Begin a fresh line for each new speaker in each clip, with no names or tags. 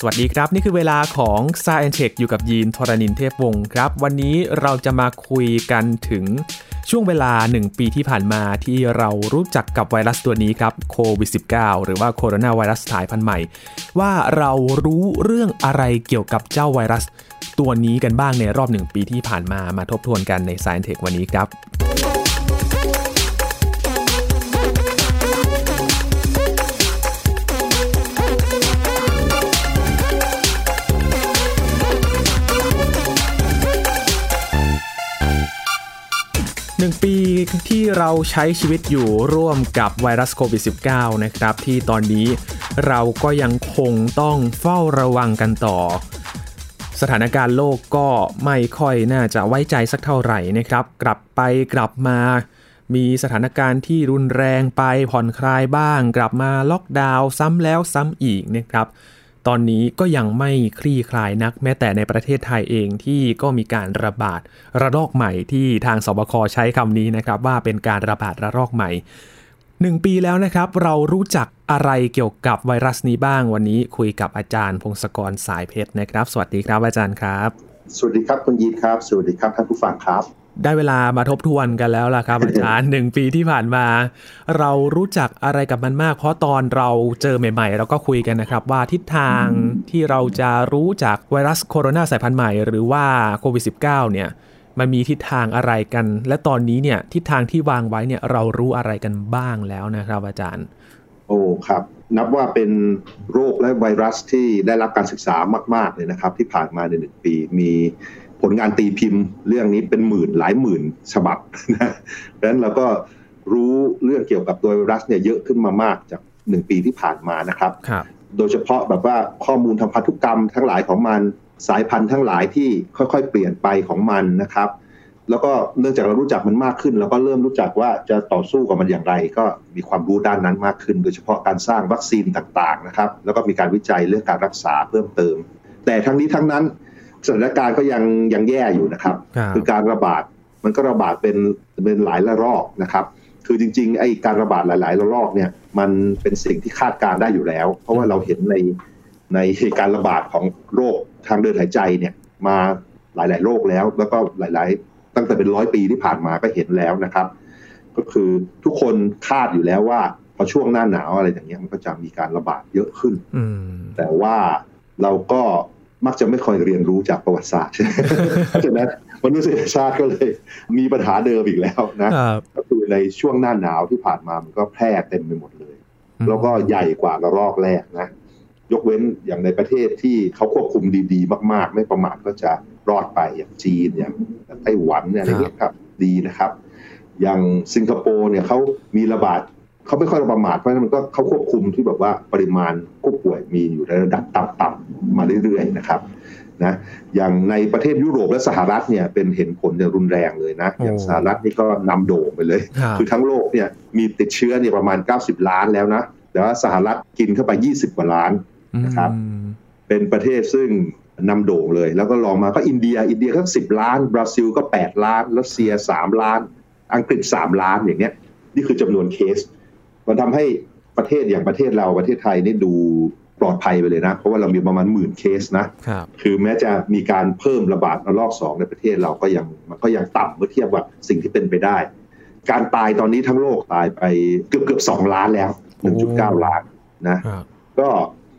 สวัสดีครับ นี่คือเวลาของ s าย e n t e c h อยู่กับยีนทรณินเทพวงศ์ครับ วันนี้เราจะมาคุยกันถึงช่วงเวลา 1 ปีที่ผ่านมาที่เรารู้จักกับไวรัสตัวนี้ครับโควิด -19 หรือว่าโคโรนาไวรัสสายพันธุ์ใหม่ ว่าเรารู้เรื่องอะไรเกี่ยวกับเจ้าไวรัส ตัวนี้กันบ้างในรอบ 1 ปีที่ผ่านมามาทบทวนกันใน s าย e n t e c h วันนี้ครับ หนึ่งปีที่เราใช้ชีวิตอยู่ร่วมกับไวรัสโควิด -19 นะครับ ที่ตอนนี้เราก็ยังคงต้องเฝ้าระวังกันต่อ สถานการณ์โลกก็ไม่ค่อยน่าจะไว้ใจสักเท่าไหร่นะครับ กลับไปกลับมา มีสถานการณ์ที่รุนแรงไปผ่อนคลายบ้าง กลับมาล็อกดาวน์ซ้ำแล้วซ้ำอีกนะครับ ตอนนี้ก็ยังไม่คลี่คลายนัก แม้แต่ในประเทศไทยเองที่ก็มีการระบาดระลอกใหม่ที่ทางสบคใช้คำนี้นะครับว่าเป็นการระบาดระลอกใหม่หนึ่งปีแล้วนะครับเรารู้จักอะไรเกี่ยวกับไวรัสนี้บ้างวันนี้คุยกับอาจารย์พงศกรสายเพชรนะครับ สวัสดีครับอาจารย์ครับ
สวัสดีครับคุณยีนครับ สวัสดีครับท่านผู้ฟังครับ
ได้เวลามาทบทวนกันแล้วล่ะครับอาจารย์หนึ่งปีที่ผ่านมา เรารู้จักอะไรกับมันมาก เพราะตอนเราเจอใหม่ ๆ เราก็คุยกันนะครับ ว่าทิศทางที่เราจะรู้จากไวรัสโคโรนาสายพันธุ์ใหม่ หรือว่าโควิด -19 เนี่ยมันมีทิศทางอะไรกัน และตอนนี้เนี่ยทิศทางที่วางไว้เนี่ยเรารู้อะไรกันบ้างแล้วนะครับอาจารย์
โอ้ครับ นับว่าเป็นโรคและไวรัสที่ได้รับการศึกษามาก ๆเลยนะครับ ที่ผ่านมาในหนึ่งปีมี ผลงานตีพิมพ์ เรื่องนี้เป็นหมื่นหลายหมื่นฉบับนะดังนั้นเราก็รู้เรื่องเกี่ยวกับตัวไวรัสเนี่ยเยอะขึ้นมามากจากหนึ่งปีที่ผ่านมานะครับ
ครับ
โดยเฉพาะแบบว่าข้อมูลทางพันธุกรรมทั้งหลายของมันสายพันธุ์ทั้งหลายที่ค่อยๆ เปลี่ยนไปของมันนะครับ แล้วก็เนื่องจากเรารู้จักมันมากขึ้นเราก็เริ่มรู้จักว่าจะต่อสู้กับมันอย่างไร ก็มีความรู้ด้านนั้นมากขึ้น โดยเฉพาะการสร้างวัคซีนต่างๆนะครับ แล้วก็มีการวิจัยเรื่องการรักษาเพิ่มเติม แต่ทั้งนี้ทั้งนั้น สถานการณ์ก็ยังยังแย่อยู่นะครับ คือการระบาดมันก็ระบาดเป็นเป็นหลายระลอกนะครับ คือจริงๆไอ้การระบาดหลายๆระลอกเนี่ยมันเป็นสิ่งที่คาดการได้อยู่แล้ว เพราะว่าเราเห็นในในการระบาดของโรคทางเดินหายใจเนี่ยมาหลายๆโรคแล้ว แล้วก็หลาย ๆ ตั้งแต่เป็นร้อยปีที่ผ่านมาก็เห็นแล้วนะครับ ก็คือทุกคนคาดอยู่แล้วว่าพอช่วงหน้าหนาวอะไรอย่างเงี้ยมันก็จะมีการระบาดเยอะขึ้นแต่ว่าเราก็ มักจะไม่ค่อยเรียนรู้จากประวัติศาสตร์เพราะฉะนั้นมนุษยชาติก็เลยมีปัญหาเดิมอีกแล้วนะก็คือในช่วงหน้าหนาวที่ผ่านมามันก็แพร่เต็มไปหมดเลย แล้วก็ใหญ่กว่าระลอกแรกนะ ยกเว้นอย่างในประเทศที่เขาควบคุมดีๆ มาก ๆ ไม่ประมาทก็จะรอดไปอย่างจีนอย่างไต้หวันเนี่ยอะไรเงี้ยครับ ดีนะครับ อย่างสิงคโปร์เนี่ยเขามีระบาด เขาไม่ค่อยประมาทเพราะฉะนั้นมันก็เขาควบคุมที่แบบว่าปริมาณผู้ป่วยมีอยู่ในระดับต่ำๆมาเรื่อยๆนะครับนะอย่างในประเทศยุโรปและสหรัฐเนี่ยเป็นเห็นผลอย่างรุนแรงเลยนะอย่างสหรัฐนี่ก็นำโด่งไปเลย คือทั้งโลกเนี่ยมีติดเชื้อเนี่ยประมาณ 90 ล้านแล้วนะแต่ว่าสหรัฐกินเข้าไป 20 กว่าล้านนะครับเป็นประเทศซึ่งนำโด่งเลย แล้วก็ลองมาก็อินเดีย อินเดียก็สิบล้าน บราซิลก็ 8 ล้านรัสเซีย 3 ล้าน อังกฤษ 3 ล้านอย่างเงี้ยนี่คือจำนวนเคส มันทำให้ประเทศอย่างประเทศเราประเทศไทยนี่ดูปลอดภัยไปเลยนะ เพราะว่าเรามีประมาณหมื่นเคสนะ
ค
คือแม้จะมีการเพิ่มระบาดระลอกสองในประเทศเราก็ยังมันก็ยังต่ำเมื่อเทียบกับสิ่งที่เป็นไปได้ การตายตอนนี้ทั้งโลกตายไปเกือบเกือบสองล้านแล้วหนึ่งจุดเก้าล้านนะ ก็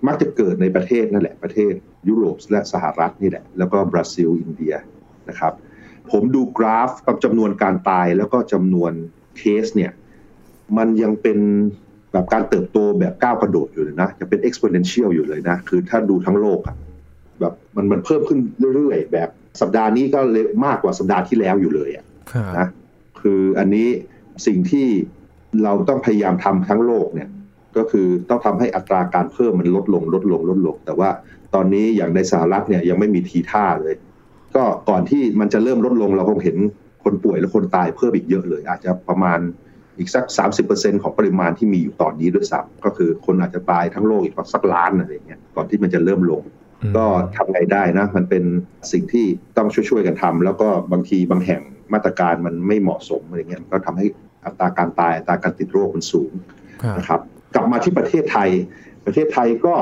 มักจะเกิดในประเทศนั่นแหละประเทศยุโรปและสหรัฐนี่แหละ แล้วก็บราซิลอินเดียนะครับ ผมดูกราฟกับจำนวนการตายแล้วก็จำนวนเคสเนี่ย มันยังเป็นแบบการเติบโตแบบก้าวกระโดดอยู่เลยนะยังเป็น exponential อยู่เลยนะ คือถ้าดูทั้งโลกอะแบบมันมันเพิ่มขึ้นเรื่อยๆ แบบสัปดาห์นี้ก็เลยมากกว่าสัปดาห์ที่แล้วอยู่เลยอะนะคืออันนี้สิ่งที่เราต้องพยายามทำทั้งโลกเนี่ยก็คือต้องทำให้อัตราการเพิ่มมันลดลงลดลงลดลง แต่ว่าตอนนี้อย่างในสหรัฐเนี่ยยังไม่มีทีท่าเลย ก็ก่อนที่มันจะเริ่มลดลงเราคงเห็นคนป่วยและคนตายเพิ่มอีกเยอะเลย อาจจะประมาณ อีกสัก 30%ของปริมาณที่มีอยู่ตอนนี้ด้วยซ้ำก็คือคนอาจจะตายทั้งโลกอีกสักล้านอะไรเงี้ยก่อนที่มันจะเริ่มลง ก็ทำไงได้นะ มันเป็นสิ่งที่ต้องช่วยๆกันทำแล้วก็บางทีบางแห่งมาตรการมันไม่เหมาะสมอะไรเงี้ยก็ทำให้อัตราการตายอัตราการติดโรคมันสูงนะครับกลับมาที่ประเทศไทย ประเทศไทยก็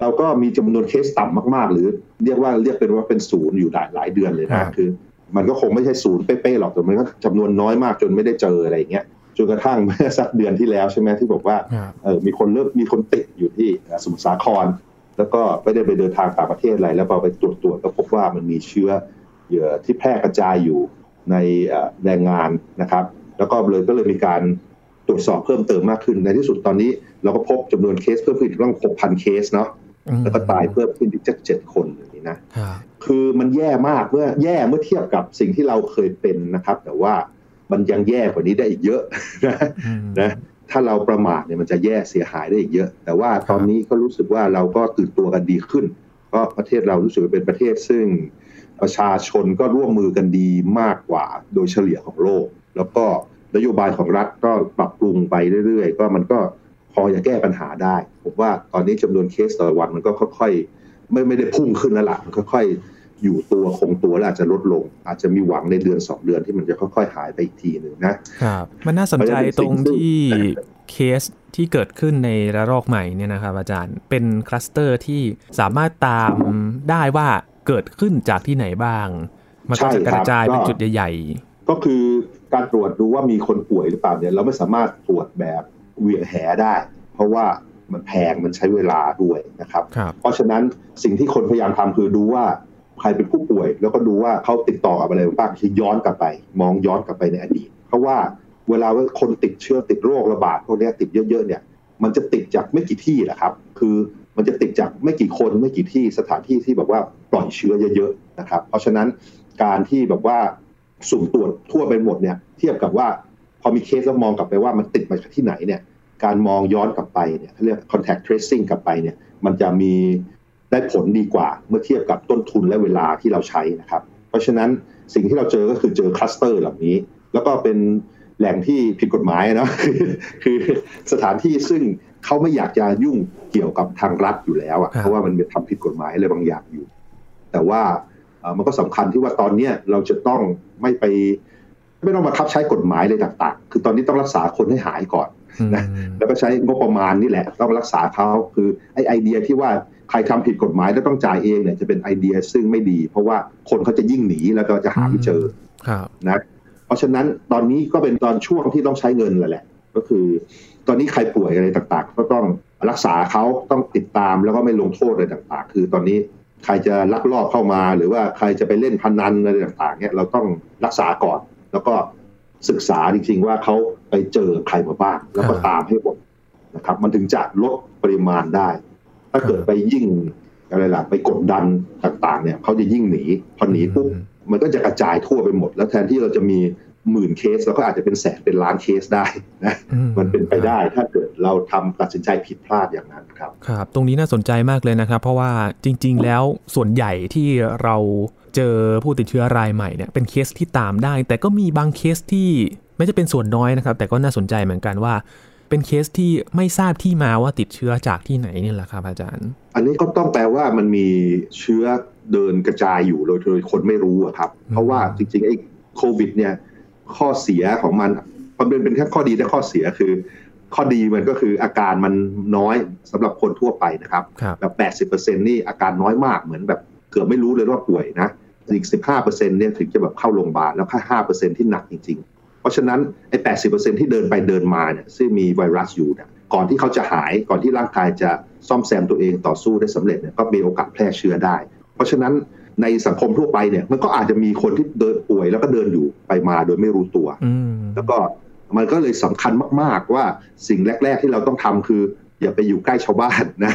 เราก็มีจำนวนเคสต่ำมาก ๆ หรือเรียกว่าเรียกเป็นว่าเป็นศูนย์อยู่หลายหลายเดือนเลยนะคือ มันก็คงไม่ใช่ศูนย์เป๊ะๆหรอกแต่มันก็จำนวนน้อยมากจนไม่ได้เจออะไรอย่างเงี้ย จนกระทั่งเมื่อสักเดือนที่แล้วใช่ไหมที่บอกว่าเออมีคนเริ่มมีคนติดอยู่ที่สมุทรสาคร แล้วก็ไม่ได้ไปเดินทางต่างประเทศอะไร แล้วพอไปตรวจตรวจก็พบว่ามันมีเชื้อเยอะที่แพร่กระจายอยู่ในแรงงานนะครับ แล้วก็เลยก็เลยมีการตรวจสอบเพิ่มเติมมากขึ้นในที่สุดตอนนี้ เราก็พบจำนวนเคสเพิ่มขึ้นอีกตั้งหกพันเคสเนาะแล้วก็ตายเพิ่มขึ้นอีกเจ็ดคนอย่างนี้นะคือมันแย่มากเมื่อแย่เมื่อเทียบกับสิ่งที่เราเคยเป็นนะครับ แต่ว่า มันยังแย่กว่านี้ได้อีกเยอะนะนะถ้าเราประมาทเนี่ยมันจะแย่เสียหายได้อีกเยอะ แต่ว่าตอนนี้ก็รู้สึกว่าเราก็ตื่นตัวกันดีขึ้นเพราะประเทศเรารู้สึกเป็นประเทศซึ่งประชาชนก็ร่วมมือกันดีมากกว่าโดยเฉลี่ยของโลก แล้วก็นโยบายของรัฐก็ปรับปรุงไปเรื่อย ๆ ก็มันก็พอจะแก้ปัญหาได้ ผมว่าตอนนี้จำนวนเคสต่อวันมันก็ค่อยๆไม่ไม่ได้พุ่งขึ้นแล้วล่ะมันค่อยๆ อยู่ตัวคงตัวแล้วอาจจะลดลง อาจจะมีหวังในเดือนสองเดือนที่มันจะค่อยๆหายไปอีกทีหนึ่งนะครับ
มันน่าสนใจตรงที่เคสที่เกิดขึ้นในระลอกใหม่เนี่ยนะครับ อาจารย์เป็นคลัสเตอร์ที่สามารถตามได้ว่าเกิดขึ้นจากที่ไหนบ้าง มันก็จะกระจายเป็นจุดใหญ่
ๆ ก็คือการตรวจดูว่ามีคนป่วยหรือเปล่าเนี่ยเราไม่สามารถตรวจแบบเวียงแหได้ เพราะว่ามันแพงมันใช้เวลาด้วยนะครับเพราะฉะนั้นสิ่งที่คนพยายามทำคือดูว่า ใครเป็นผู้ป่วย แล้วก็ดูว่าเขาติดต่อกับอะไรบ้างคือย้อนกลับไป มองย้อนกลับไปในอดีต เพราะว่าเวลาว่าคนติดเชื้อติดโรคระบาดพวกนี้ติดเยอะๆเนี่ยมันจะติดจากไม่กี่ที่แหละครับ คือมันจะติดจากไม่กี่คนไม่กี่ที่สถานที่ที่แบบว่าปล่อยเชื้อเยอะๆนะครับ เพราะฉะนั้นการที่แบบว่าสุ่มตรวจทั่วไปหมดเนี่ยเทียบกับว่าพอมีเคสแล้วมองกลับไปว่ามันติดมาจากที่ไหนเนี่ยการมองย้อนกลับไปเนี่ยเขาเรียก contact tracing กลับไปเนี่ยมันจะมี ได้ผลดีกว่าเมื่อเทียบกับต้นทุนและเวลาที่เราใช้นะครับ เพราะฉะนั้นสิ่งที่เราเจอก็คือเจอคลัสเตอร์เหล่านี้ แล้วก็เป็นแหล่งที่ผิดกฎหมายเนาะคือสถานที่ซึ่งเขาไม่อยากจะยุ่งเกี่ยวกับทางรัฐอยู่แล้วอะเพราะว่ามันทำผิดกฎหมายอะไรบางอย่างอยู่ แต่ว่ามันก็สำคัญที่ว่าตอนเนี้ยเราจะต้องไม่ไป ไม่ต้องมาคับใช้กฎหมายเลยต่าง ๆ คือตอนนี้ต้องรักษาคนให้หายก่อนนะแล้วก็ใช้งบประมาณนี่แหละ ต้องรักษาเขาคือไอ้ไอเดียที่ว่า ใครทำผิดกฎหมายแล้วต้องจ่ายเองเนี่ยจะเป็นไอเดียซึ่งไม่ดี เพราะว่าคนเขาจะยิ่งหนีแล้วก็จะหาไม่เจอนะเพราะฉะนั้นตอนนี้ก็เป็นตอนช่วงที่ต้องใช้เงินแหละ ก็คือ ตอนนี้ใครป่วยอะไรต่างๆ ก็ต้องรักษาเขาต้องติดตามแล้วก็ไม่ลงโทษอะไรต่างๆ คือตอนนี้ใครจะลักลอบเข้ามา หรือว่าใครจะไปเล่นพนันอะไรต่างๆเนี่ยเราต้องรักษาก่อน แล้วก็ศึกษาจริงๆว่าเขาไปเจอใครมาบ้าง แล้วก็ตามให้หมดนะครับ มันถึงจะลดปริมาณได้ ถ้าเกิดไปยิ่งอะไรล่ะไปกดดันต่าง ๆ เนี่ยเขาจะยิ่งหนีพอหนีปุ๊บมันก็จะกระจายทั่วไปหมด แล้วแทนที่เราจะมีหมื่นเคสเราก็อาจจะเป็นแสนเป็นล้านเคสได้นะมันเป็นไปได้ถ้าเกิดเราทำตัดสินใจผิดพลาดอย่างนั้นครับ
ครับ ตรงนี้น่าสนใจมากเลยนะครับ เพราะว่าจริง ๆ แล้วส่วนใหญ่ที่เราเจอผู้ติดเชื้อรายใหม่เนี่ยเป็นเคสที่ตามได้ แต่ก็มีบางเคสที่ไม่จะเป็นส่วนน้อยนะครับ แต่ก็น่าสนใจเหมือนกันว่า เป็นเคสที่ไม่ทราบที่มาว่าติดเชื้อจากที่ไหนนี่แหละครับอาจารย์
อันนี้ก็ต้องแปลว่ามันมีเชื้อเดินกระจายอยู่โดยโดยคนไม่รู้ครับ เพราะว่าจริงๆไอ้โควิด เนี่ยข้อเสียของมันมันเป็นเป็นแค่ข้อดีและข้อเสียคือ ข้อดีมันก็คืออาการมันน้อยสำหรับคนทั่วไปนะครับแบบแปดสิบเปอร์เซ็นนี่อาการน้อยมากเหมือนแบบเกือบไม่รู้เลยว่าป่วยนะอีกสิบห้าเปอร์เซ็นเนี่ยถึงจะแบบเข้าโรงพยาบาลแล้วแค่ห้าเปอร์เซ็นที่หนักจริงๆ เพราะฉะนั้นไอ้แปดสิบเปอร์เซ็นที่เดินไปเดินมาเนี่ยซึ่งมีไวรัสอยู่เนี่ยก่อนที่เขาจะหายก่อนที่ร่างกายจะซ่อมแซมตัวเองต่อสู้ได้สำเร็จเนี่ยก็มีโอกาสแพร่เชื้อได้ เพราะฉะนั้นในสังคมทั่วไปเนี่ยมันก็อาจจะมีคนที่เดินป่วยแล้วก็เดินอยู่ไปมาโดยไม่รู้ตัว แล้วก็มันก็เลยสำคัญมาก ๆ ว่าสิ่งแรก ๆ ที่เราต้องทำคือ อย่าไปอยู่ใกล้ชาวบ้านนะ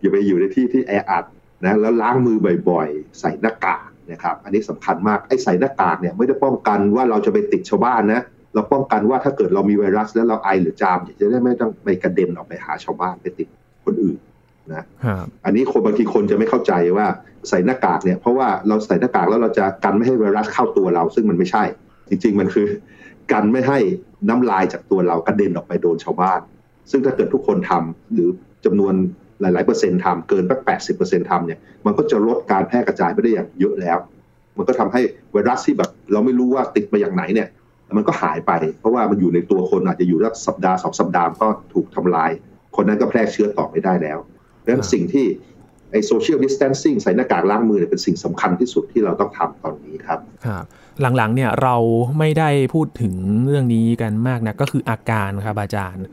อย่าไปอยู่ในที่ที่แออัดนะแล้วล้างมือบ่อย ๆ ใส่หน้ากาก นะครับอันนี้สำคัญมากไอ้ใส่หน้ากากเนี่ยไม่ได้ป้องกันว่าเราจะไปติดชาวบ้านนะเราป้องกันว่าถ้าเกิดเรามีไวรัสแล้วเราไอหรือจามจะได้ไม่ต้องไปกระเด็นออกไปหาชาวบ้านไปติดคนอื่นนะอันนี้คนบางทีคนจะไม่เข้าใจว่าใส่หน้ากากเนี่ยเพราะว่าเราใส่หน้ากากแล้วเราจะกันไม่ให้ไวรัสเข้าตัวเรา ซึ่งมันไม่ใช่ จริง ๆ มันคือ กันไม่ให้น้ำลายจากตัวเรากระเด็นออกไปโดนชาวบ้าน ซึ่งถ้าเกิดทุกคนทำหรือจำนวน หลาย ๆ เปอร์เซ็นต์ทำเกินสักแปดสิบเปอร์เซ็นต์ทำเนี่ยมันก็จะลดการแพร่กระจายไปได้อย่างเยอะแล้ว มันก็ทำให้ไวรัสที่แบบเราไม่รู้ว่าติดมาอย่างไหนเนี่ย มันก็หายไป เพราะว่ามันอยู่ในตัวคนอาจจะอยู่สักสัปดาห์สองสัปดาห์ก็ถูกทำลาย คนนั้นก็แพร่เชื้อต่อไม่ได้แล้วดังนั้นสิ่งที่ไอ้โซเชียลดิส a ทนซิ่งใส่หน้ากากล้างมือเนี่ยเป็นสิ่งสำคัญที่สุดที่เราต้องทำตอนนี้ครับ
ครับหลังๆเนี่ยเราไม่ได้พูดถึงเรื่องนี้กันมากนะก็คืออาการครับอาจารย์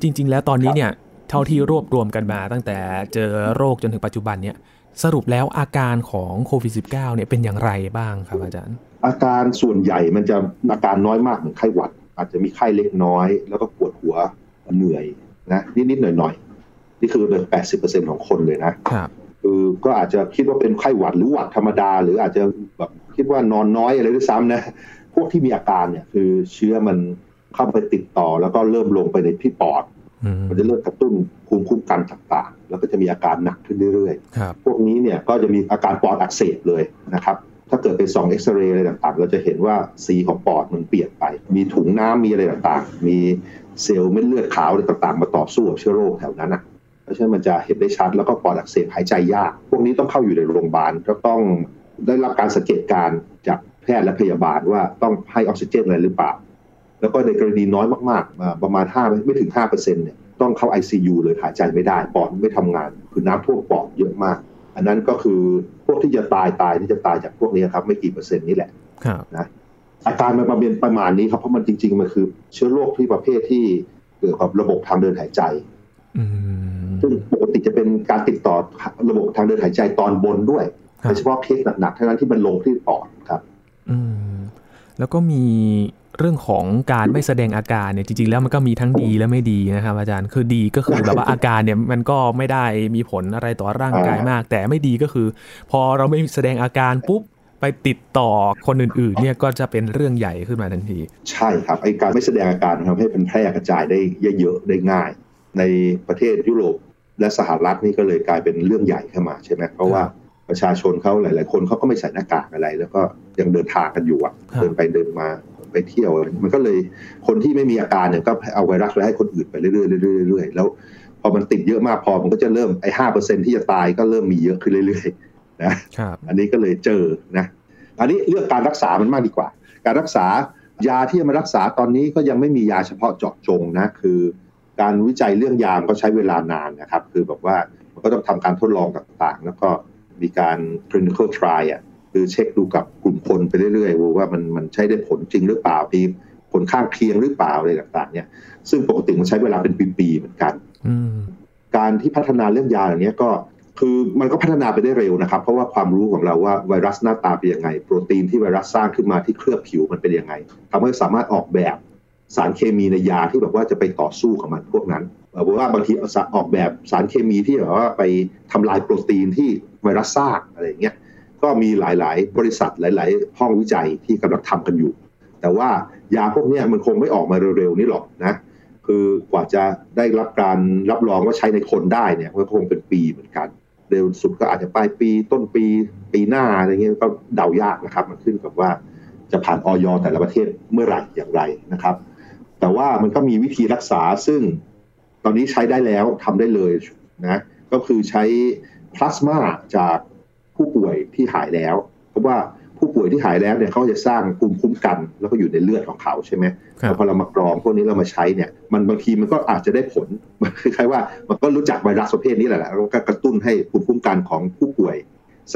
จริง ๆ แล้วตอนนี้เนี่ย เท่าที่รวบรวมกันมาตั้งแต่เจอโรคจนถึงปัจจุบันเนี่ยสรุปแล้วอาการของโควิด -19 เนี่ยเป็นอย่างไรบ้างครับอาจารย์
อาการส่วนใหญ่มันจะอาการน้อยมากเหมือนไข้หวัด อาจจะมีไข้เล็กน้อย แล้วก็ปวดหัวเหนื่อยนะนิดๆหน่อยๆ นี่คือเป็นแปดสิบเปอร์เซ็นของคนเลยนะคือก็อาจจะคิดว่าเป็นไข้หวัดหรือหวัดธรรมดา หรืออาจจะแบบคิดว่านอนน้อยอะไรด้วยซ้ำนะพวกที่มีอาการเนี่ยคือเชื้อมันเข้าไปติดต่อแล้วก็เริ่มลงไปในที่ปอด มันจะเริ่มกระตุ้นภูมิคุ้มกันต่างๆ แล้วก็จะมีอาการหนักขึ้นเรื่อยๆ พวกนี้เนี่ยก็จะมีอาการปอดอักเสบเลยนะครับ ถ้าเกิดไปส่องเอ็กซเรย์อะไรต่างๆ เราจะเห็นว่าสีของปอดมันเปลี่ยนไป มีถุงน้ำมีอะไรต่างๆ มีเซลล์เม็ดเลือดขาวอะไรต่างๆ มาต่อสู้กับเชื้อโรคแถวนั้นอะเพราะฉะนั้นมันจะเห็นได้ชัดแล้วก็ปอดอักเสบหายใจยาก พวกนี้ต้องเข้าอยู่ในโรงพยาบาลก็ต้องได้รับการสังเกตการจากแพทย์และพยาบาลว่าต้องให้ออกซิเจนอะไรหรือเปล่า แล้วก็ในกรณีน้อยมากๆ ประมาณ 5 ไม่ถึง5%เนี่ยต้องเข้า ICU เลยหายใจไม่ได้ปอดไม่ทำงาน คือน้ำท่วมปอดเยอะมาก อันนั้นก็คือพวกที่จะตายตายที่จะตายจากพวกนี้ครับ ไม่กี่เปอร์เซ็นต์นี่แหละนะอาการมันประเมินประมาณนี้ครับเพราะมันจริง ๆ มันคือ เชื้อโรคที่ประเภทที่เกี่ยวกับระบบทางเดินหายใจซึ่งปกติจะเป็นการติดต่อระบบทางเดินหายใจตอนบนด้วยโดยเฉพาะเคสหนักๆเท่านั้นที่มันลงที่ปอดครับ
อืมแล้วก็มี เรื่องของการไม่แสดงอาการเนี่ยจริงๆแล้วมันก็มีทั้งดีและไม่ดีนะครับ อาจารย์คือดีก็คือแบบว่าอาการเนี่ยมันก็ไม่ได้มีผลอะไรต่อร่างกายมาก แต่ไม่ดีก็คือ พอเราไม่แสดงอาการปุ๊บไปติดต่อคนอื่นๆเนี่ยก็จะเป็นเรื่องใหญ่ขึ้นมาทันที
ใช่ครับไอการไม่แสดงอาการทำให้เป็นแพร่กระจายได้เยอะๆได้ง่าย ในประเทศยุโรปและสหรัฐนี่ก็เลยกลายเป็นเรื่องใหญ่ขึ้นมาใช่ไหมเพราะว่าประชาชนเขาหลาย ๆ คนเขาก็ไม่ใส่หน้ากากอะไร แล้วก็ยังเดินทางกันอยู่อะเดินไปเดินมา ไปเที่ยว มันก็เลยคนที่ไม่มีอาการเนี่ยก็เอาไวรัสไปให้คนอื่นไปเรื่อยๆเรื่อยๆเรื่อยๆแล้วพอมันติดเยอะมากพอมันก็จะเริ่มไอ้ห้าเปอร์เซ็นที่จะตายก็เริ่มมีเยอะขึ้นเรื่อยๆนะอันนี้ก็เลยเจอนะอันนี้เรื่องการรักษามันมากดีกว่า การรักษายาที่จะมารักษาตอนนี้ก็ยังไม่มียาเฉพาะเจาะจงนะคือ การวิจัยเรื่องยามก็ใช้เวลานานนะครับ คือแบบว่ามันก็ต้องทำการทดลองต่างๆ แล้วก็มีการ clinical trial อะ คือเช็คดูกับกลุ่มคนไปเรื่อยๆว่ามันมันใช้ได้ผลจริงหรือเปล่ามีผลข้างเคียงหรือเปล่าอะไรต่างๆ เนี่ย ซึ่งปกติมันใช้เวลาเป็นปีๆเหมือนกันการที่พัฒนาเรื่องยาอย่างนี้ก็คือมันก็พัฒนาไปได้เร็วนะครับ เพราะว่าความรู้ของเราว่าไวรัสหน้าตาเป็นยังไง โปรตีนที่ไวรัสสร้างขึ้นมาที่เคลือบผิวมันเป็นยังไงทำให้สามารถออกแบบสารเคมีในยาที่แบบว่าจะไปต่อสู้กับมันพวกนั้นเพราะว่าบางทีออกแบบสารเคมีที่แบบว่าไปทำลายโปรตีนที่ไวรัสสร้างอะไรอย่างเงี้ย ก็มีหลาย ๆ บริษัทหลาย ๆ ห้องวิจัยที่กำลังทำกันอยู่ แต่ว่ายาพวกนี้มันคงไม่ออกมาเร็ว ๆ นี้หรอกนะ คือกว่าจะได้รับการรับรองว่าใช้ในคนได้เนี่ยก็คงเป็นปีเหมือนกัน เร็วสุดก็อาจจะปลายปีต้นปีปีหน้าอะไรเงี้ยก็เดายากนะครับ มันขึ้นกับว่าจะผ่านออยแต่ละประเทศเมื่อไหร่อย่างไรนะครับ แต่ว่ามันก็มีวิธีรักษาซึ่งตอนนี้ใช้ได้แล้วทำได้เลยนะก็คือใช้พลาสมาจาก ผู้ป่วยที่หายแล้ว เพราะว่าผู้ป่วยที่หายแล้วเนี่ยเขาจะสร้างภูมิคุ้มกันแล้วก็อยู่ในเลือดของเขาใช่ไหมแต่พอเรามากรองพวกนี้เรามาใช้เนี่ย มันบางทีมันก็อาจจะได้ผลคล้ายๆว่ามันก็รู้จักไวรัสประเภทนี้แหละแล้วก็กระตุ้นให้ภูมิคุ้มกันของผู้ป่วย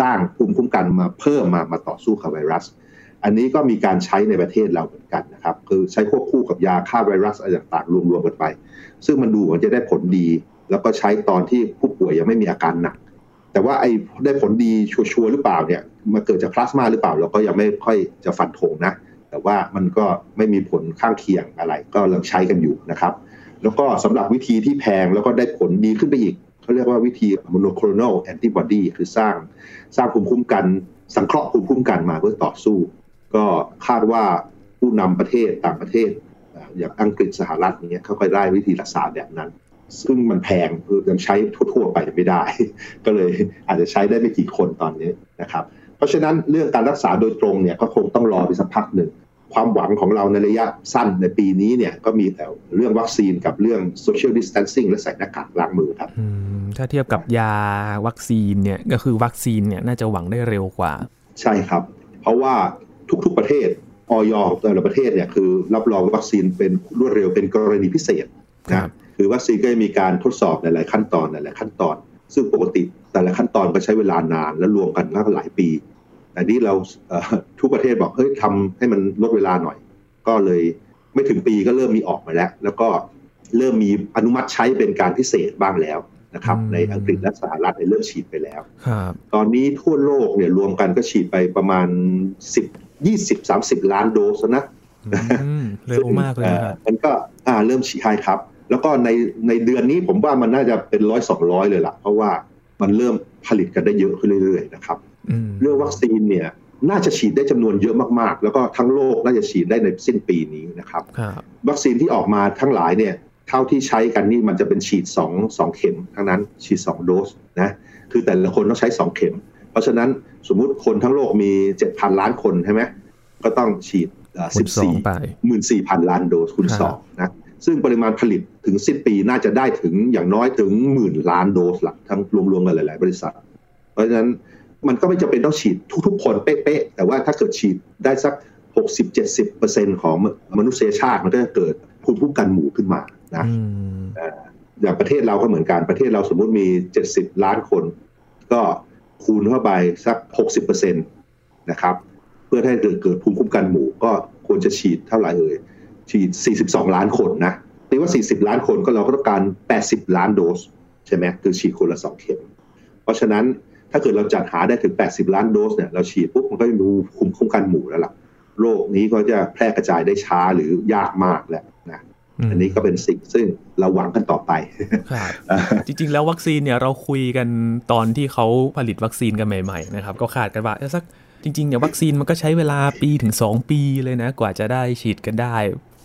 สร้างภูมิคุ้มกันมาเพิ่มมามาต่อสู้กับไวรัส อันนี้ก็มีการใช้ในประเทศเราเหมือนกันนะครับ คือใช้ควบคู่กับยาฆ่าไวรัสอะไรต่างๆรวมๆกันไป ซึ่งมันดูมันจะได้ผลดี แล้วก็ใช้ตอนที่ผู้ป่วยยังไม่มีอาการหนัก แต่ว่าไอ้ได้ผลดีชัวร์หรือเปล่าเนี่ยมันเกิดจากพลาสมาหรือเปล่าเราก็ยังไม่ค่อยจะฟันธงนะ แต่ว่ามันก็ไม่มีผลข้างเคียงอะไร ก็เราใช้กันอยู่นะครับ แล้วก็สำหรับวิธีที่แพงแล้วก็ได้ผลดีขึ้นไปอีกเขาเรียกว่าวิธี monoclonal antibody คือสร้างสร้างภูมิคุ้มกัน สังเคราะห์ภูมิคุ้มกันมาเพื่อต่อสู้ ก็คาดว่าผู้นำประเทศต่างประเทศ อย่างอังกฤษสหรัฐเนี้ยเขาก็ได้วิธีรักษาแบบนั้น ซึ่งมันแพงคือยังใช้ทั่วๆไปไม่ได้ ก็เลยอาจจะใช้ได้ไม่กี่คนตอนนี้นะครับ เพราะฉะนั้นเรื่องการรักษาโดยตรงเนี่ยก็คงต้องรอไปสักพักหนึ่ง ความหวังของเราในระยะสั้นในปีนี้เนี่ยก็มีแต่เรื่องวัคซีนกับเรื่อง social distancing และใส่หน้ากากล้างมือครับ
ถ้าเทียบกับยาวัคซีนเนี่ยก็คือวัคซีนเนี่ยน่าจะหวังได้เร็วกว่า
ใช่ครับ เพราะว่าทุกๆประเทศออยแต่ละประเทศเนี่ยคือรับรองวัคซีนเป็นรวดเร็วเป็นกรณีพิเศษนะ คือวัคซีนก็จะมีการทดสอบหลาย ๆ ขั้นตอนหลาย ๆ ขั้นตอน ซึ่งปกติแต่ละขั้นตอนก็ใช้เวลานานและรวมกันก็หลายปี แต่นี้เราทุกประเทศบอกเฮ้ยทำให้มันลดเวลาหน่อย ก็เลยไม่ถึงปีก็เริ่มมีออกมาแล้ว แล้วก็เริ่มมีอนุมัติใช้เป็นการพิเศษบ้างแล้วนะครับในอังกฤษและสหรัฐเริ่มฉีดไปแล้วตอนนี้ทั่วโลกเนี่ยรวมกันก็ฉีดไปประมาณสิบยี่สิบสามสิบล้านโดสนะ
เร็วมากเลยครับ
มันก็อ่าเริ่มฉีดใช่ครับ แล้วก็ในในเดือนนี้ผมว่ามันน่าจะเป็นร้อยสองร้อยเลยล่ะ เพราะว่ามันเริ่มผลิตกันได้เยอะขึ้นเรื่อยๆนะครับเรื่องวัคซีนเนี่ยน่าจะฉีดได้จำนวนเยอะมากๆ แล้วก็ทั้งโลกน่าจะฉีดได้ในสิ้นปีนี้นะครับ วัคซีนที่ออกมาทั้งหลายเนี่ยเท่าที่ใช้กันนี่มันจะเป็นฉีด2 2เข็มทั้งนั้นฉีด 2 โดสนะคือแต่ละคนต้องใช้ 2 เข็ม เพราะฉะนั้นสมมุติคนทั้งโลกมี 7,000 ล้านคนใช่ไหมก็ต้องฉีด 14 14,000 ล้านโดสคูณ2นะ ซึ่งปริมาณผลิตถึงสิ้นปีน่าจะได้ถึงอย่างน้อยถึงหมื่นล้านโดสละทั้งรวมๆกันหลาย ๆ บริษัท เพราะฉะนั้นมันก็ไม่จำเป็นต้องฉีดทุกๆ คนเป๊ะๆแต่ว่าถ้าเกิดฉีดได้สัก 60-70%ของมนุษยชาติมันก็จะเกิดภูมิคุ้มกันหมู่ขึ้นมานะอย่างประเทศเราก็เหมือนกันประเทศเราสมมุติมี 70 ล้านคน ก็คูณเข้าไปสัก 60%นะครับ เพื่อให้เกิดเกิดภูมิคุ้มกันหมู่ก็ควรจะฉีดเท่าไหร่เอ่ย ฉีด42 ล้านคนนะตีว่า 40 ล้านคนก็เราก็ต้องการ 80 ล้านโดสใช่ไหมคือฉีดคนละ 2 เข็ม เพราะฉะนั้นถ้าเกิดเราจัดหาได้ถึง 80 ล้านโดสเนี่ยเราฉีดปุ๊บมันก็จะมีภูมิคุ้มกันหมู่แล้วล่ะโรคนี้ก็จะแพร่กระจายได้ช้าหรือยากมากแหละนะอันนี้ก็เป็นสิ่งซึ่งเราหวังกันต่อไป
ครับจริง ๆ แล้ววัคซีนเนี่ยเราคุยกันตอนที่เขาผลิตวัคซีนกันใหม่ ๆ นะครับ ก็ขาดกันว่าสักจริงๆเนี่ยวัคซีนมันก็ใช้เวลาปีถึง 2 ปีเลยนะ กว่าจะได้ฉีดกันได้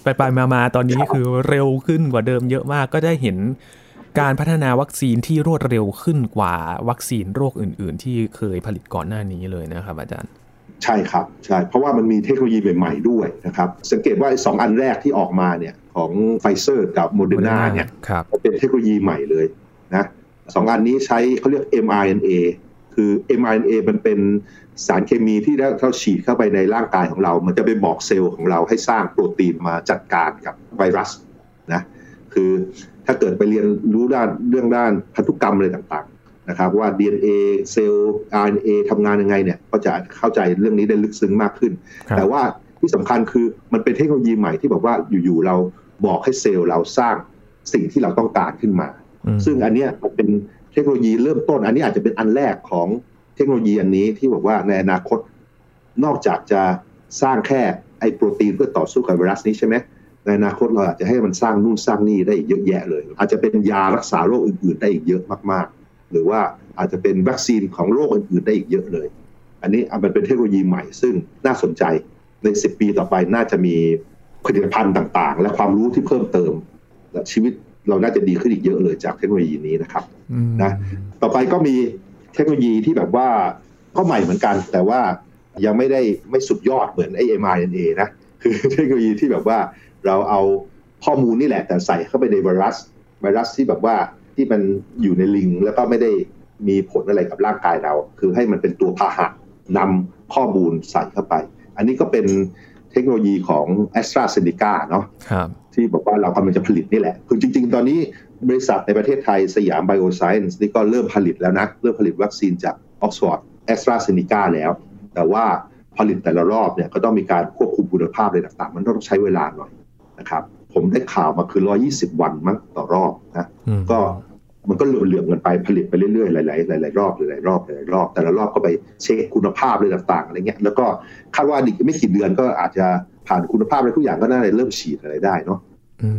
ไปไปมาๆตอนนี้คือเร็วขึ้นกว่าเดิมเยอะมากก็ได้เห็นการพัฒนาวัคซีนที่รวดเร็วขึ้นกว่าวัคซีนโรคอื่น ๆ ที่เคยผลิตก่อนหน้านี้เลยนะครับอาจารย์
ใช่ครับใช่เพราะว่ามันมีเทคโนโลยีใหม่ ๆ ด้วยนะครับ สังเกตว่าสองอันแรกที่ออกมาเนี่ยของไฟเซอร์กับโมเดอร์นาเนี่ยเป็นเทคโนโลยีใหม่เลยนะสองอันนี้ใช้เขาเรียก mRNA คือ mRNA มันเป็นสารเคมีที่เราฉีดเข้าไปในร่างกายของเรา มันจะไปบอกเซลล์ของเราให้สร้างโปรตีนมาจัดการกับไวรัสนะคือถ้าเกิดไปเรียนรู้ด้านเรื่องด้านพันธุกรรมอะไรต่างนะครับ ว่า DNA เซลล์ RNA ทำงานยังไงเนี่ยก็จะเข้าใจเรื่องนี้ได้ลึกซึ้งมากขึ้น แต่ว่าที่สำคัญคือมันเป็นเทคโนโลยีใหม่ที่บอกว่าอยู่ๆเราบอกให้เซลล์เราสร้างสิ่งที่เราต้องการขึ้นมา ซึ่งอันนี้มันเป็น เทคโนโลยีเริ่มต้น อันนี้อาจจะเป็นอันแรกของเทคโนโลยีอันนี้ที่บอกว่าในอนาคตนอกจากจะสร้างแค่ไอโปรตีนเพื่อต่อสู้กับไวรัสนี้ใช่ไหมในอนาคตเราอาจจะให้มันสร้างนู่นสร้างนี่ได้อีกเยอะแยะเลย อาจจะเป็นยารักษาโรคอื่นๆได้อีกเยอะมากๆ หรือว่าอาจจะเป็นวัคซีนของโรคอื่นๆได้อีกเยอะเลย อันนี้มันเป็นเทคโนโลยีใหม่ซึ่งน่าสนใจใน 10 ปีต่อไปน่าจะมีผลิตภัณฑ์ต่างๆ และความรู้ที่เพิ่มเติมและชีวิต เราน่าจะดีขึ้นอีกเยอะเลยจากเทคโนโลยีนี้นะครับนะต่อไปก็มีเทคโนโลยีที่แบบว่าก็ใหม่เหมือนกัน แต่ว่ายังไม่ได้ไม่สุดยอดเหมือนไอ้ mRNA นะคือเทคโนโลยีที่แบบว่าเราเอาข้อมูลนี่แหละ แต่ใส่เข้าไปในไวรัสไวรัสที่แบบว่าที่มันอยู่ในลิง แล้วก็ไม่ได้มีผลอะไรกับร่างกายเรา คือให้มันเป็นตัวพาหะนำข้อมูลใส่เข้าไป อันนี้ก็เป็นเทคโนโลยีของ a s t r a z เซ e c a เนาะ ที่บอกว่าเรากำลังจะผลิตนี่แหละ คือจริง ๆ ตอนนี้บริษัทในประเทศไทยสยามไบโอไซเอนซ์นี่ก็เริ่มผลิตแล้วนะ เริ่มผลิตวัคซีนจากออกซฟอร์ดแอสตราเซเนกาแล้ว แต่ว่าผลิตแต่ละรอบเนี่ยก็ต้องมีการควบคุมคุณภาพอะไรต่างๆ มันต้องใช้เวลาหน่อยนะครับ ผมได้ข่าวมาคือ 120 วันมั้งต่อรอบนะก็มันก็เหลื่อมๆกันไปผลิตไปเรื่อยๆ หลายๆหลายๆรอบหลายๆรอบหลายๆรอบ แต่ละรอบก็ไปเช็คคุณภาพอะไรต่างๆอะไรเงี้ยแล้วก็คาดว่าอีกไม่กี่เดือนก็อาจจะ ผ่านคุณภาพอะไรทุกอย่างก็น่าจะเริ่มฉีดอะไรได้เนาะ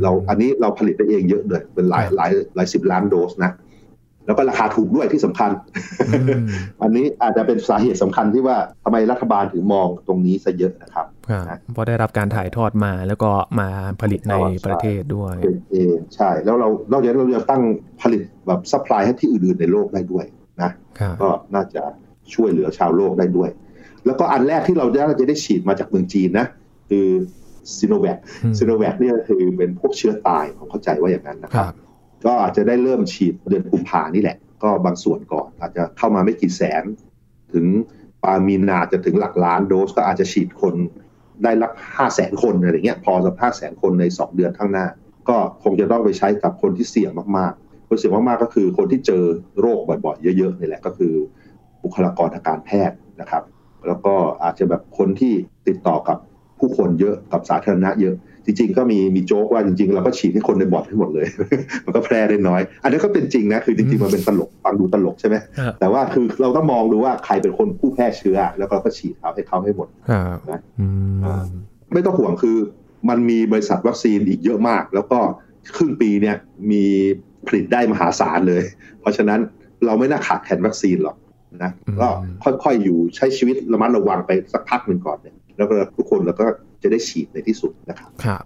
เราอันนี้เราผลิตได้เองเยอะเลยเป็นหลายหลายหลายสิบล้านโดสนะ แล้วก็ราคาถูกด้วยที่สำคัญ อันนี้อาจจะเป็นสาเหตุสำคัญที่ว่าทำไมรัฐบาลถึงมองตรงนี้ซะเยอะนะครับ
เพราะได้รับการถ่ายทอดมาแล้วก็มาผลิตในประเทศด้วย
เองใช่ แล้วเราเราจะเราจะตั้งผลิตแบบ supply ให้ที่อื่นๆในโลกได้ด้วยนะก็น่าจะช่วยเหลือชาวโลกได้ด้วย แล้วก็อันแรกที่เราจะได้ฉีดมาจากเมืองจีนนะ คือซีโนแวคซีโนแวคเนี่ยคือเป็นพวกเชื้อตายผมเข้าใจว่าอย่างนั้นนะครับ ก็อาจจะได้เริ่มฉีดเดือนกุมภานี่แหละ ก็บางส่วนก่อน อาจจะเข้ามาไม่กี่แสน ถึงปามีนาจะถึงหลักล้านโดสก็อาจจะฉีดคนได้ลักห้าแสนคนอะไรเงี้ยพอสักห้าแสนคนในสองเดือนข้างหน้า ก็คงจะต้องไปใช้กับคนที่เสี่ยงมากๆ คนเสี่ยงมากๆก็คือคนที่เจอโรคบ่อยๆ เยอะๆนี่แหละก็คือ บุคลากรทางการแพทย์นะครับ แล้วก็อาจจะแบบคนที่ติดต่อกับ ผู้คนเยอะกับสาธารณะเยอะ จริง ๆ ก็มีมีโจ๊กว่าจริง ๆ เราก็ฉีดให้คนในบอร์ดให้หมดเลย มันก็แพร่ได้น้อย อันนี้ก็เป็นจริงนะคือจริงๆมันเป็นตลกฟังดูตลกใช่ไหม
ครับ
แต่ว่าคือเราต้องมองดูว่าใครเป็นคนผู้แพร่เชื้อ แล้วเราก็ฉีดเขาให้เขาให้หมด
ครับ
นะ
อืม
อ่าไม่ต้องห่วงคือมันมีบริษัทวัคซีนอีกเยอะมาก แล้วก็ครึ่งปีเนี่ยมีผลิตได้มหาศาลเลย เพราะฉะนั้นเราไม่น่าขาดแคลนวัคซีนหรอกนะก็ค่อยๆอยู่ใช้ชีวิตระมัดระวังไปสักพักหนึ่งก่อนเนี่ย แล้วก็ทุกคนเราก็จะได้ฉีดในที่สุดนะครับ
ครับ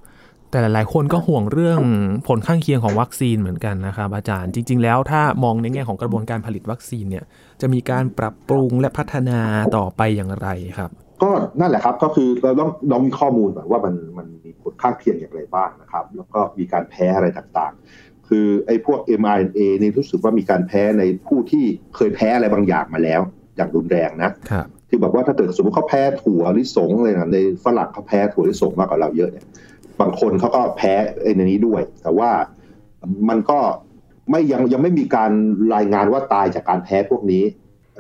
แต่หลาย ๆ คนก็ห่วงเรื่องผลข้างเคียงของวัคซีนเหมือนกันนะครับ อาจารย์จริง ๆ แล้วถ้ามองในแง่ของกระบวนการผลิตวัคซีนเนี่ยจะมีการปรับปรุงและพัฒนาต่อไปอย่างไรครับ
ก็นั่นแหละครับก็คือเราต้องเรามีข้อมูลก่อนว่ามันมันมีผลข้างเคียงอย่างไรบ้างนะครับ แล้วก็มีการแพ้อะไรต่างๆ คือไอ้พวก mRNA นี่รู้สึกว่ามีการแพ้ในผู้ที่เคยแพ้อะไรบางอย่างมาแล้ว อย่างรุนแรงนะ
ครับ
ที่แบบว่าถ้าเกิดสมมติเขาแพ้ถั่วลิสงอะไรนะในฝรั่งเขาแพ้ถั่วลิสงมากกว่าเราเยอะเนี่ย บางคนเขาก็แพ้ไอ้ในนี้ด้วย แต่ว่ามันก็ไม่ยังยังไม่มีการรายงานว่าตายจากการแพ้พวกนี้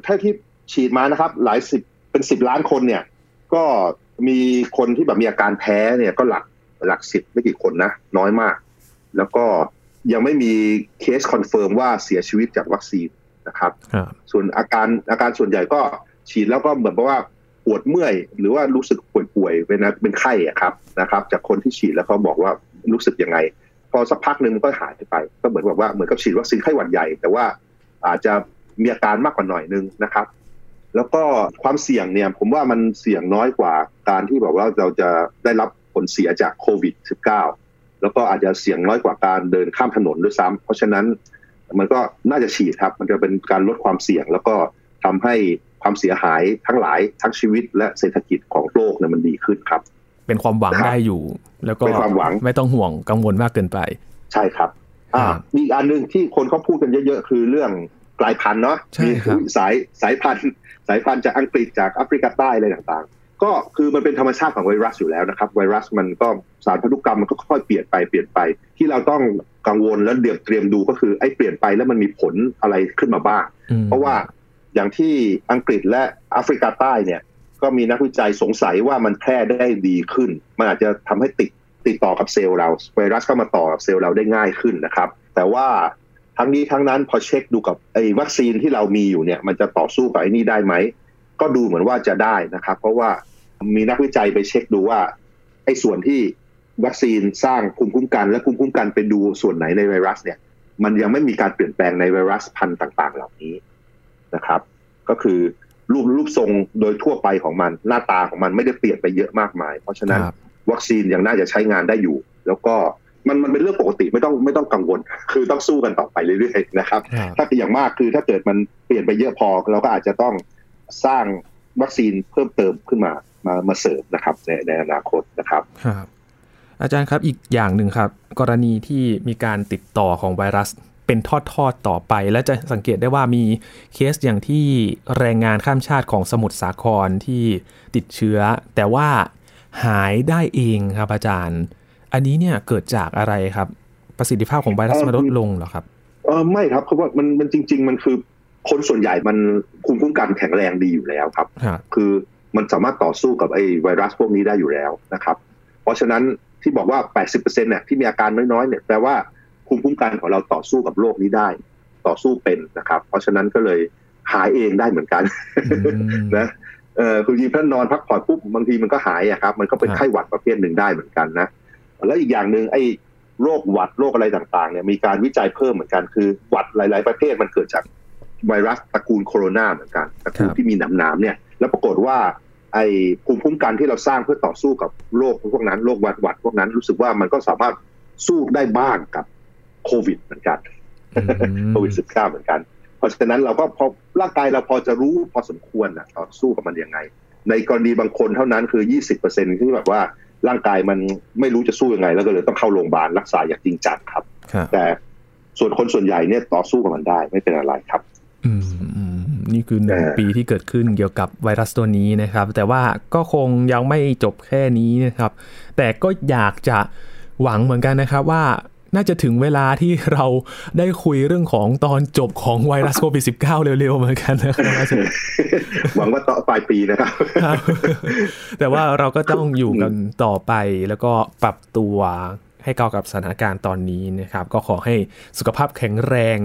ถ้าที่ฉีดมานะครับ หลายสิบเป็นสิบล้านคนเนี่ย ก็มีคนที่แบบมีอาการแพ้เนี่ยก็หลักหลักสิบไม่กี่คนนะ น้อยมาก แล้วก็ยังไม่มีเคส confirm ว่าเสียชีวิตจากวัคซีนนะครับ
ครับ
ส่วนอาการอาการส่วนใหญ่ก็ ฉีดแล้วก็เหมือนกับว่าปวดเมื่อย หรือว่ารู้สึกป่วยๆเป็นะเป็นไข้อะครับนะครับ จากคนที่ฉีดแล้วเขาบอกว่ารู้สึกยังไง พอสักพักหนึ่งมันก็หายไป ก็เหมือนแบบว่าเหมือนกับฉีดวัคซีนไข้หวัดใหญ่ แต่ว่าอาจจะมีอาการมากกว่าหน่อยนึงนะครับ แล้วก็ความเสี่ยงเนี่ย ผมว่ามันเสี่ยงน้อยกว่าการที่แบบว่าเราจะได้รับผลเสียจากโควิด -19 แล้วก็อาจจะเสี่ยงน้อยกว่าการเดินข้ามถนนด้วยซ้ำเพราะฉะนั้นมันก็น่าจะฉีดครับ มันจะเป็นการลดความเสี่ยงแล้วก็ทำให้ ความเสียหายทั้งหลายทั้งชีวิตและเศรษฐกิจของโลกเนี่ยมันดีขึ้นครับ
เป็นความหวัง
ครับ
ได้อยู่ แล้วก็
เป็นความหวัง
ไม่ต้องห่วงกังวลมากเกินไป
ใช่ครับ อ่า
ครับ
มีอีกอันหนึ่งที่คนเขาพูดกันเยอะๆ คือเรื่องกลายพันธุ์เนาะ
ใช่
มี
ครับ
สายสายพันธุ์สายพันธุ์จากอังกฤษจากแอฟริกาใต้อะไรต่างๆ ก็คือมันเป็นธรรมชาติของไวรัสอยู่แล้วนะครับ ไวรัสมันก็สารพันธุกรรมมันก็ค่อยๆเปลี่ยนไปเปลี่ยนไป ที่เราต้องกังวลและเดี๋ยวเตรียมดูก็คือไอ้เปลี่ยนไปแล้วมันมีผลอะไรขึ้นมาบ้าง
อืม
เพราะว่า อย่างที่อังกฤษและแอฟริกาใต้เนี่ยก็มีนักวิจัยสงสัยว่ามันแพร่ได้ดีขึ้น มันอาจจะทำให้ติดติดต่อกับเซลล์เรา ไวรัสเข้ามาต่อกับเซลล์เราได้ง่ายขึ้นนะครับ แต่ว่าทั้งนี้ทั้งนั้นพอเช็คดูกับไอ้วัคซีนที่เรามีอยู่เนี่ยมันจะต่อสู้กับไอ้นี่ได้ไหม ก็ดูเหมือนว่าจะได้นะครับ เพราะว่ามีนักวิจัยไปเช็คดูว่าไอ้ส่วนที่วัคซีนสร้างภูมิคุ้มกัน และภูมิคุ้มกันไปดูส่วนไหนในไวรัสเนี่ย มันยังไม่มีการเปลี่ยนแปลงในไวรัสพันธุ์ต่าง ๆ เหล่านี้ นะครับ ก็คือรูปรูปทรงโดยทั่วไปของมันหน้าตาของมันไม่ได้เปลี่ยนไปเยอะมากมาย เพราะฉะนั้น
ครับ
วัคซีนยังน่าจะใช้งานได้อยู่ แล้วก็มันมันเป็นเรื่องปกติไม่ต้องไม่ต้องกังวล คือต้องสู้กันต่อไปเรื่อยๆนะครับ
ครับ
ถ้าอย่างมากคือถ้าเกิดมันเปลี่ยนไปเยอะพอ เราก็อาจจะต้องสร้างวัคซีนเพิ่มเติมขึ้นมามามาเสริมนะครับ ในในอนาคตนะครับ
ครับ อาจารย์ครับอีกอย่างหนึ่งครับ กรณีที่มีการติดต่อของไวรัส เป็นทอดๆต่อไป และจะสังเกตได้ว่ามีเคสอย่างที่แรงงานข้ามชาติของสมุทรสาครที่ติดเชื้อ แต่ว่าหายได้เองครับอาจารย์ อันนี้เนี่ยเกิดจากอะไรครับ ประสิทธิภาพของไวรัส
เอ่อ
มันลดลงเหรอครับ
เออไม่ครับเพราะว่ามันมันจริง ๆ มันคือคนส่วนใหญ่มันภูมิคุ้มกันแข็งแรงดีอยู่แล้วครับ
ครับ
คือมันสามารถต่อสู้กับไอ้ไวรัสพวกนี้ได้อยู่แล้วนะครับ เพราะฉะนั้นที่บอกว่า 80%เนี่ยที่มีอาการน้อยๆเนี่ยแปลว่า ภูมิคุ้มกันของเราต่อสู้กับโรคนี้ได้ ต่อสู้เป็นนะครับ เพราะฉะนั้นก็เลยหายเองได้เหมือนกัน
อืม
นะเออคือจริงๆถ้านอนพักผ่อนปุ๊บบางทีมันก็หายอะครับ มันก็เป็น
ครับ
ไข้หวัดประเภทหนึ่งได้เหมือนกันนะแล้วอีกอย่างหนึ่งไอ้โรคหวัดโรคอะไรต่างๆเนี่ยมีการวิจัยเพิ่มเหมือนกันคือหวัดหลาย ๆ ประเภทมันเกิดจากไวรัสตระกูลโคโรนาเหมือนกันตระกูลที่มีหนามๆเนี่ย แล้วปรากฏว่า ไอ้ภูมิคุ้มกันที่เราสร้างเพื่อต่อสู้กับโรคพวกนั้นโรคหวัดหวัดพวกนั้นรู้สึกว่ามันก็สามารถสู้ได้บ้างกับ โควิดเหมือนกัน
อืม
โควิด -19 เหมือนกัน เพราะฉะนั้นเราก็พอร่างกายเราพอจะรู้พอสมควรนะต่อสู้กับมันยังไง ในกรณีบางคนเท่านั้นคือ20%ที่แบบว่าร่างกายมันไม่รู้จะสู้ยังไง แล้วก็เลยต้องเข้าโรงพยาบาลรักษาอย่างจริงจังครับ
ครับ
แต่ส่วนคนส่วนใหญ่เนี่ยต่อสู้กับมันได้ไม่เป็นอะไรครับ
อืมอืมนี่คือหนึ่ง
เออ
ปีที่เกิดขึ้นเกี่ยวกับไวรัสตัวนี้นะครับ แต่ว่าก็คงยังไม่จบแค่นี้นะครับ แต่ก็อยากจะหวังเหมือนกันนะครับว่า น่าจะถึงเวลาที่เราได้คุยเรื่องของตอนจบของไวรัสโควิด -19 เร็วๆเหมือนกันนะครับอาจารย์
หวังว่าต่อปลายปีนะครับ
ครับ แต่ว่าเราก็ต้องอยู่กันต่อไปแล้วก็ปรับตัวให้เข้ากับสถานการณ์ตอนนี้นะครับ ก็ขอให้สุขภาพแข็งแรง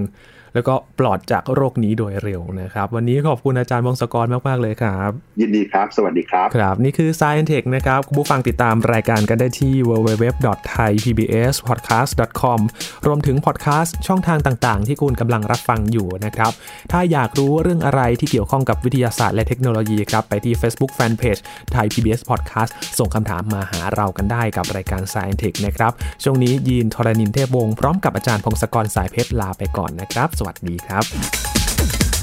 แล้วก็ปลอดจากโรคนี้โดยเร็วนะครับ วันนี้ขอบคุณอาจารย์วงศกรมาก ๆ เลยครับ
ยินดีครับ สวัสดีครับ
ครับ นี่คือ Science Tech นะครับคุณผู้ฟังติดตามรายการกันได้ที่ www.thaipbspodcast.com รวมถึงพอดแคสต์ช่องทางต่าง ๆ ที่คุณกำลังรับฟังอยู่นะครับ ถ้าอยากรู้เรื่องอะไรที่เกี่ยวข้องกับวิทยาศาสตร์และเทคโนโลยีครับไปที่ Facebook Fanpage Thai PBS Podcast ส่งคำถามมาหาเรากันได้กับรายการ Science Tech นะครับ ช่วงนี้ยีนทรณินเทพวงศ์พร้อมกับอาจารย์พงศกรสายเพชรลาไปก่อนนะครับสวัสดีครับ